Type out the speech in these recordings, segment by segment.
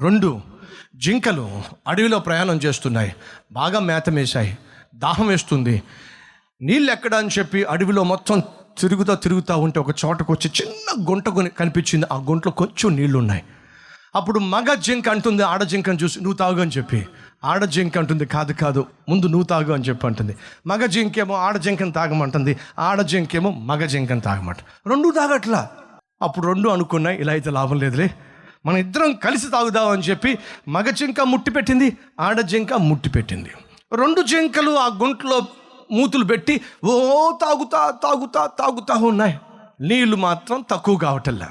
రెండు జింకలు అడవిలో ప్రయాణం చేస్తున్నాయి. బాగా మేత మేశాయి. దాహం వేస్తుంది. నీళ్ళు ఎక్కడ అని చెప్పి అడవిలో మొత్తం తిరుగుతూ తిరుగుతూ ఉంటే ఒక చోటకు వచ్చి చిన్న గుంట కనిపించింది. ఆ గుంటలో కొంచెం నీళ్ళు ఉన్నాయి అప్పుడు మగ జింక అంటుంది ఆడ జింకను చూసి నువ్వు తాగు అని చెప్పి. ఆడ జింక అంటుంది కాదు కాదు ముందు నువ్వు తాగు అని చెప్పి అంటుంది. మగ జింకేమో ఆడ జింకను తాగమంటుంది ఆడ జింకేమో మగ జింకను తాగమంట. రెండు తాగట్లా. అప్పుడు రెండు అనుకున్నాయి ఇలా అయితే లాభం లేదులే. మన ఇద్దరం కలిసి తాగుదాం అని చెప్పి మగ జింక ముట్టి పెట్టింది ఆడ జింక ముట్టి పెట్టింది. రెండు జింకలు ఆ గుంటలో మూతులు పెట్టి ఓ తాగుతా తాగుతా తాగుతా ఉన్నాయి. నీళ్ళు మాత్రం తక్కువ కావటల్లా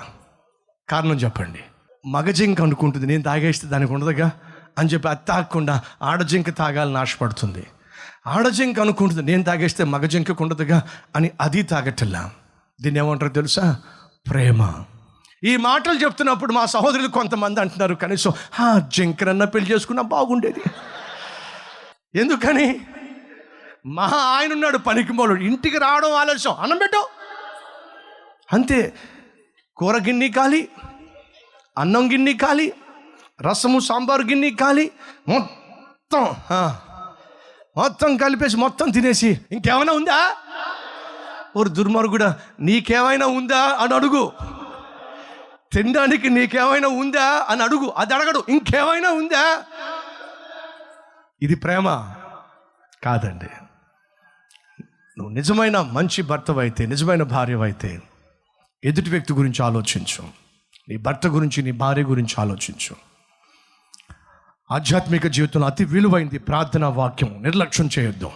కారణం చెప్పండి. మగ జింక అనుకుంటుంది నేను తాగేస్తే దానికి ఉండదుగా? అని చెప్పి అది తాగకుండా ఆడజింక తాగాలని ఆశపడుతుంది. ఆడజింక అనుకుంటుంది నేను తాగేస్తే మగ జింకకు ఉండదుగా? అని అది తాగటల్లా దీన్ని ఏమంటారు తెలుసా? ప్రేమ. ఈ మాటలు చెప్తున్నప్పుడు మా సహోదరులు కొంతమంది అంటున్నారు కనీసం ఆ జంకరన్న పెళ్ళి చేసుకున్నా బాగుండేది. ఎందుకని? మా ఆయన ఉన్నాడు పనికి ఇంటికి రావడం ఆలస్యం. అన్నం పెట్టు. అంతే. కూర కాలి అన్నం గిన్ని కాలి రసము సాంబారు గిన్ని కాలి మొత్తం మొత్తం కలిపేసి మొత్తం తినేసి ఇంకేమైనా ఉందా? ఒక దుర్మార్గుడా నీకేమైనా ఉందా? అని అడుగు. తినడానికి నీకేమైనా ఉందా అని అడుగు. అది అడగడు. ఇంకేమైనా ఉందా? ఇది ప్రేమ కాదండి. నువ్వు నిజమైన మంచి భర్తవైతే నిజమైన భార్యవైతే ఎదుటి వ్యక్తి గురించి ఆలోచించు. నీ భర్త గురించి నీ భార్య గురించి ఆలోచించు. ఆధ్యాత్మిక జీవితంలో అతి విలువైంది ప్రార్థన వాక్యం. నిర్లక్ష్యం చేయొద్దు.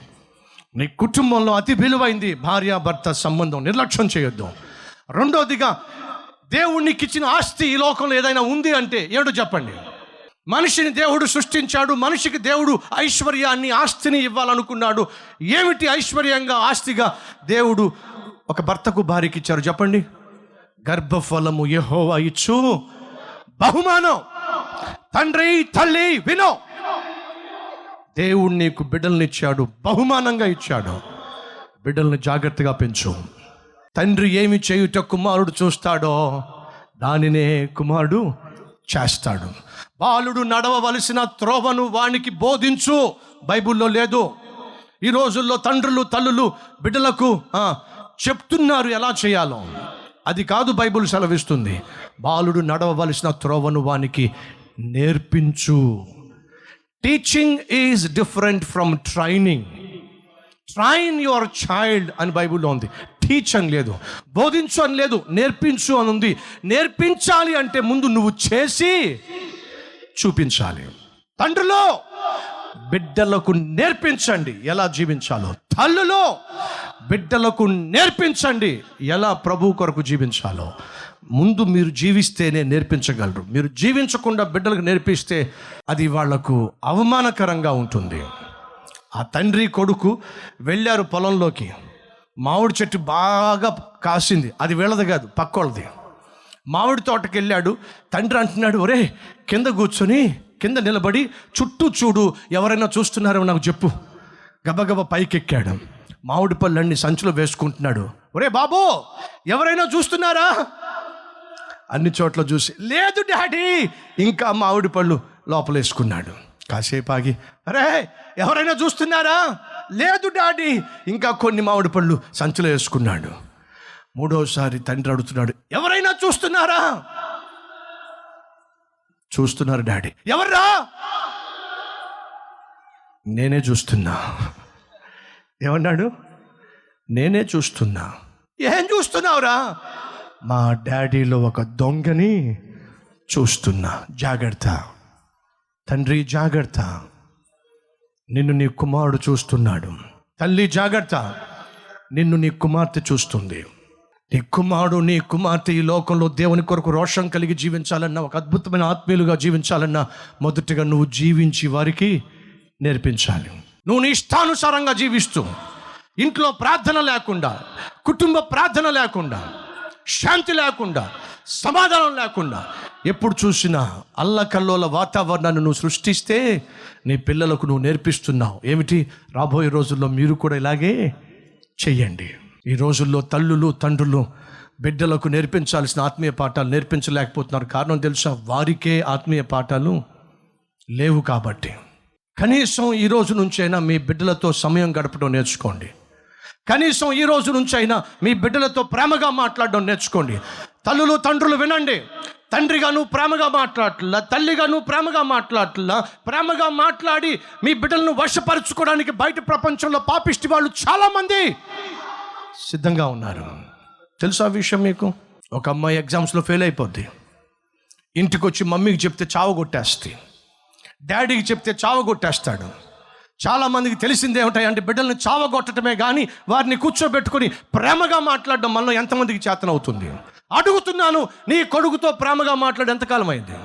నీ కుటుంబంలో అతి విలువైంది భార్య భర్త సంబంధం నిర్లక్ష్యం చేయొద్దు. రెండోదిగా దేవుడు నీకు ఇచ్చిన ఆస్తి ఈ లోకంలో ఏదైనా ఉంది అంటే ఏమిటో చెప్పండి. మనిషిని దేవుడు సృష్టించాడు మనిషికి దేవుడు ఐశ్వర్యాన్ని ఆస్తిని ఇవ్వాలనుకున్నాడు. ఏమిటి ఐశ్వర్యంగా ఆస్తిగా? దేవుడు ఒక భర్తకు భార్యకి ఇచ్చారు చెప్పండి. గర్భఫలము యెహోవా ఇచ్చు. బహుమానం. తండ్రి తల్లి వినో. దేవుడు నీకు బిడ్డల్ని ఇచ్చాడు బహుమానంగా ఇచ్చాడు. బిడ్డల్ని జాగ్రత్తగా పెంచు. తండ్రి ఏమి చేయుట కుమారుడు చూస్తాడో దానినే కుమారుడు చేస్తాడు. బాలుడు నడవవలసిన త్రోవను వానికి బోధించు. బైబిల్లో లేదు. ఈ రోజుల్లో తండ్రులు తల్లులు బిడ్డలకు చెప్తున్నారు ఎలా చేయాలో. అది కాదు బైబిల్ సెలవిస్తుంది. బాలుడు నడవవలసిన త్రోవను వానికి నేర్పించు. Teaching is different from training train your child అని బైబిల్లో ఉంది. టీచ్ అని లేదు బోధించు అని లేదు నేర్పించు అని ఉంది. నేర్పించాలి అంటే ముందు నువ్వు చేసి చూపించాలి. తండ్రిలో బిడ్డలకు నేర్పించండి ఎలా జీవించాలో. తల్లులో బిడ్డలకు నేర్పించండి ఎలా ప్రభు కొరకు జీవించాలో. ముందు మీరు జీవిస్తేనే నేర్పించగలరు. మీరు జీవించకుండా బిడ్డలకు నేర్పిస్తే అది వాళ్ళకు అవమానకరంగా ఉంటుంది. ఆ తండ్రి కొడుకు వెళ్ళారు పొలంలోకి. మామిడి చెట్టు బాగా కాసింది. అది వీళ్ళది కాదు పక్కోళ్ళది. మామిడి తోటకి వెళ్ళాడు తండ్రి అంటున్నాడు ఒరే కింద కూర్చొని కింద నిలబడి చుట్టూ చూడు ఎవరైనా చూస్తున్నారో నాకు చెప్పు. గబగబ పైకెక్కాడు. మామిడి పళ్ళన్ని సంచులో వేసుకుంటున్నాడు. ఒరే బాబు ఎవరైనా చూస్తున్నారా? అన్ని చోట్ల చూసి లేదు డాడీ. ఇంకా మామిడి పళ్ళు లోపలేసుకున్నాడు. కాసేపు ఆగి అరే ఎవరైనా చూస్తున్నారా? లేదు డాడీ. ఇంకా కొన్ని మామిడి పళ్ళు సంచిలో వేసుకున్నాడు. మూడోసారి తండ్రి అడుగుతున్నాడు ఎవరైనా చూస్తున్నారా? చూస్తున్నారు డాడీ. ఎవర్రా? నేనే చూస్తున్నా. ఏమన్నాడు? నేనే చూస్తున్నా. ఏం చూస్తున్నావురా? మా డాడీలో ఒక దొంగని చూస్తున్నా. జాగ్రత్త. తండ్రి జాగ్రత్త. నిన్ను నీ కుమారుడు చూస్తున్నాడు. తల్లి జాగ్రత్త. నిన్ను నీ కుమార్తె చూస్తుంది. నీ కుమారుడు నీ కుమార్తె ఈ లోకంలో దేవుని కొరకు రోషం కలిగి జీవించాలన్నా ఒక అద్భుతమైన ఆత్మీయులుగా జీవించాలన్నా మొదటిగా నువ్వు జీవించి వారికి నేర్పించాలి. నువ్వు నీ ఇష్టానుసారంగా జీవిస్తూ ఇంట్లో ప్రార్థన లేకుండా కుటుంబ ప్రార్థన లేకుండా శాంతి లేకుండా సమాధానం లేకుండా ఎప్పుడు చూసినా అల్లకల్లోల వాతావరణాన్ని నువ్వు సృష్టిస్తే నీ పిల్లలకు నువ్వు నేర్పిస్తున్నావు. ఏమిటి? రాబోయే రోజుల్లో మీరు కూడా ఇలాగే చెయ్యండి. ఈ రోజుల్లో తల్లులు తండ్రులు బిడ్డలకు నేర్పించాల్సిన ఆత్మీయ పాఠాలు నేర్పించలేకపోతున్నారు. కారణం తెలుసా? వారికే ఆత్మీయ పాఠాలు లేవు కాబట్టి. కనీసం ఈ రోజు నుంచైనా మీ బిడ్డలతో సమయం గడపడం నేర్చుకోండి. కనీసం ఈ రోజు నుంచైనా మీ బిడ్డలతో ప్రేమగా మాట్లాడడం నేర్చుకోండి. తల్లులు తండ్రులు వినండి. తండ్రిగా నువ్వు ప్రేమగా మాట్లాడట్లా తల్లిగా నువ్వు ప్రేమగా మాట్లాడట్లా ప్రేమగా మాట్లాడి మీ బిడ్డలను వర్షపరచుకోవడానికి బయట ప్రపంచంలో పాపిష్టి వాళ్ళు చాలామంది సిద్ధంగా ఉన్నారు. తెలుసా విషయం మీకు? ఒక అమ్మాయి ఎగ్జామ్స్లో ఫెయిల్ అయిపోద్ది. ఇంటికి వచ్చి మమ్మీకి చెప్తే చావు కొట్టేస్తే డాడీకి చెప్తే చావ కొట్టేస్తాడు. చాలామందికి తెలిసింది ఏమిటాయంటే బిడ్డల్ని చావగొట్టడమే కానీ వారిని కూర్చోబెట్టుకొని ప్రేమగా మాట్లాడడం మనలో ఎంతమందికి చేతనవుతుంది? అడుగుతున్నాను నీ కొడుకుతో ప్రేమగా మాట్లాడి ఎంతకాలం అయింది?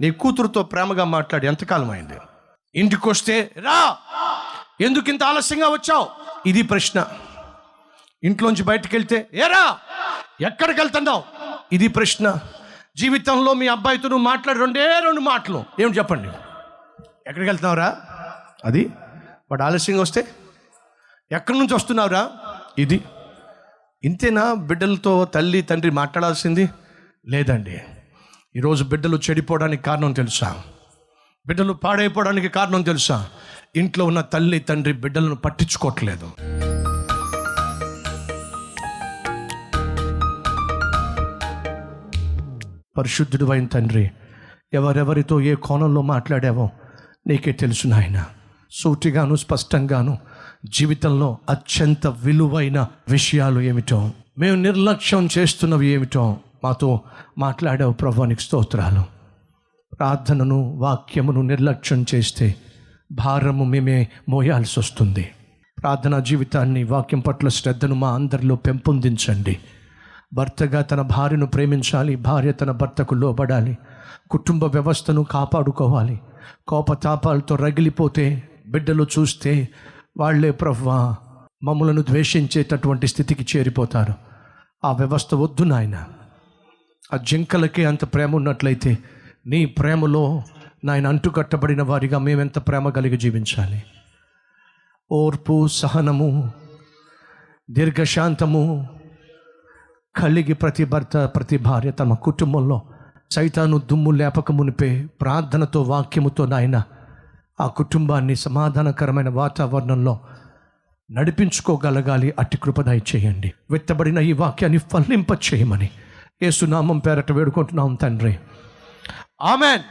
నీ కూతురుతో ప్రేమగా మాట్లాడి ఎంతకాలం అయింది? ఇంటికి వస్తే రా. ఎందుకు ఇంత ఆలస్యంగా వచ్చావు? ఇది ప్రశ్న. ఇంట్లోంచి బయటకు వెళ్తే ఏరా ఎక్కడికి వెళ్తున్నావు? ఇది ప్రశ్న. జీవితంలో మీ అబ్బాయితో నువ్వు మాట్లాడి రెండే రెండు మాటలు. ఏం చెప్పండి? ఎక్కడికి వెళ్తున్నావురా? అది? వాడు ఆలస్యంగా వస్తే? ఎక్కడి నుంచి వస్తున్నావురా? ఇది. ఇంతేనా బిడ్డలతో తల్లి తండ్రి మాట్లాడాల్సింది? లేదండి. ఈరోజు బిడ్డలు చెడిపోవడానికి కారణం తెలుసా? బిడ్డలు పాడైపోవడానికి కారణం తెలుసా? ఇంట్లో ఉన్న తల్లి తండ్రి బిడ్డలను పట్టించుకోవట్లేదు. పరిశుద్ధుడు అయిన తండ్రి ఎవరెవరితో ఏ కోణంలో మాట్లాడావో నీకే తెలుసు నాయన. సూటిగాను స్పష్టంగాను జీవితంలో అత్యంత విలువైన విషయాలు ఏమిటో. మేము నిర్లక్ష్యం చేస్తున్నవి ఏమిటో. మాతో మాట్లాడావు ప్రభానికి స్తోత్రాలు. ప్రార్థనను వాక్యమును నిర్లక్ష్యం చేస్తే భారము మేమే మోయాల్సి వస్తుంది. ప్రార్థనా జీవితాన్ని వాక్యం పట్ల శ్రద్ధను మా అందరిలో పెంపొందించండి. భర్తగా తన భార్యను ప్రేమించాలి భార్య తన భర్తకు లోబడాలి కుటుంబ వ్యవస్థను కాపాడుకోవాలి కోపతాపాలతో రగిలిపోతే బిడ్డలు చూస్తే వాళ్ళే ప్రవ్వా మమ్మలను ద్వేషించేటటువంటి స్థితికి చేరిపోతారు. ఆ వ్యవస్థ వద్దు నాయన. ఆ జింకలకే అంత ప్రేమ ఉన్నట్లయితే నీ ప్రేమలో నాయన అంటుకట్టబడిన వారిగా మేమెంత ప్రేమ కలిగి జీవించాలి. ఓర్పు సహనము దీర్ఘశాంతము కలిగి ప్రతి భర్త ప్రతి భార్య తమ కుటుంబంలో సైతాను దుమ్ము లేపక మునిపే ప్రార్థనతో వాక్యముతో నాయన ఆ కుటుంబాన్ని సమాధానకరమైన వాతావరణంలో నడిపించుకోగలగాలి. అట్టి కృపదాయ చేయండి వెత్తబడిన ఈ వాక్యాన్ని ఫలింప చేయమని ఏసునామం పేరట వేడుకుంటున్నాం తండ్రి. ఆమెన్.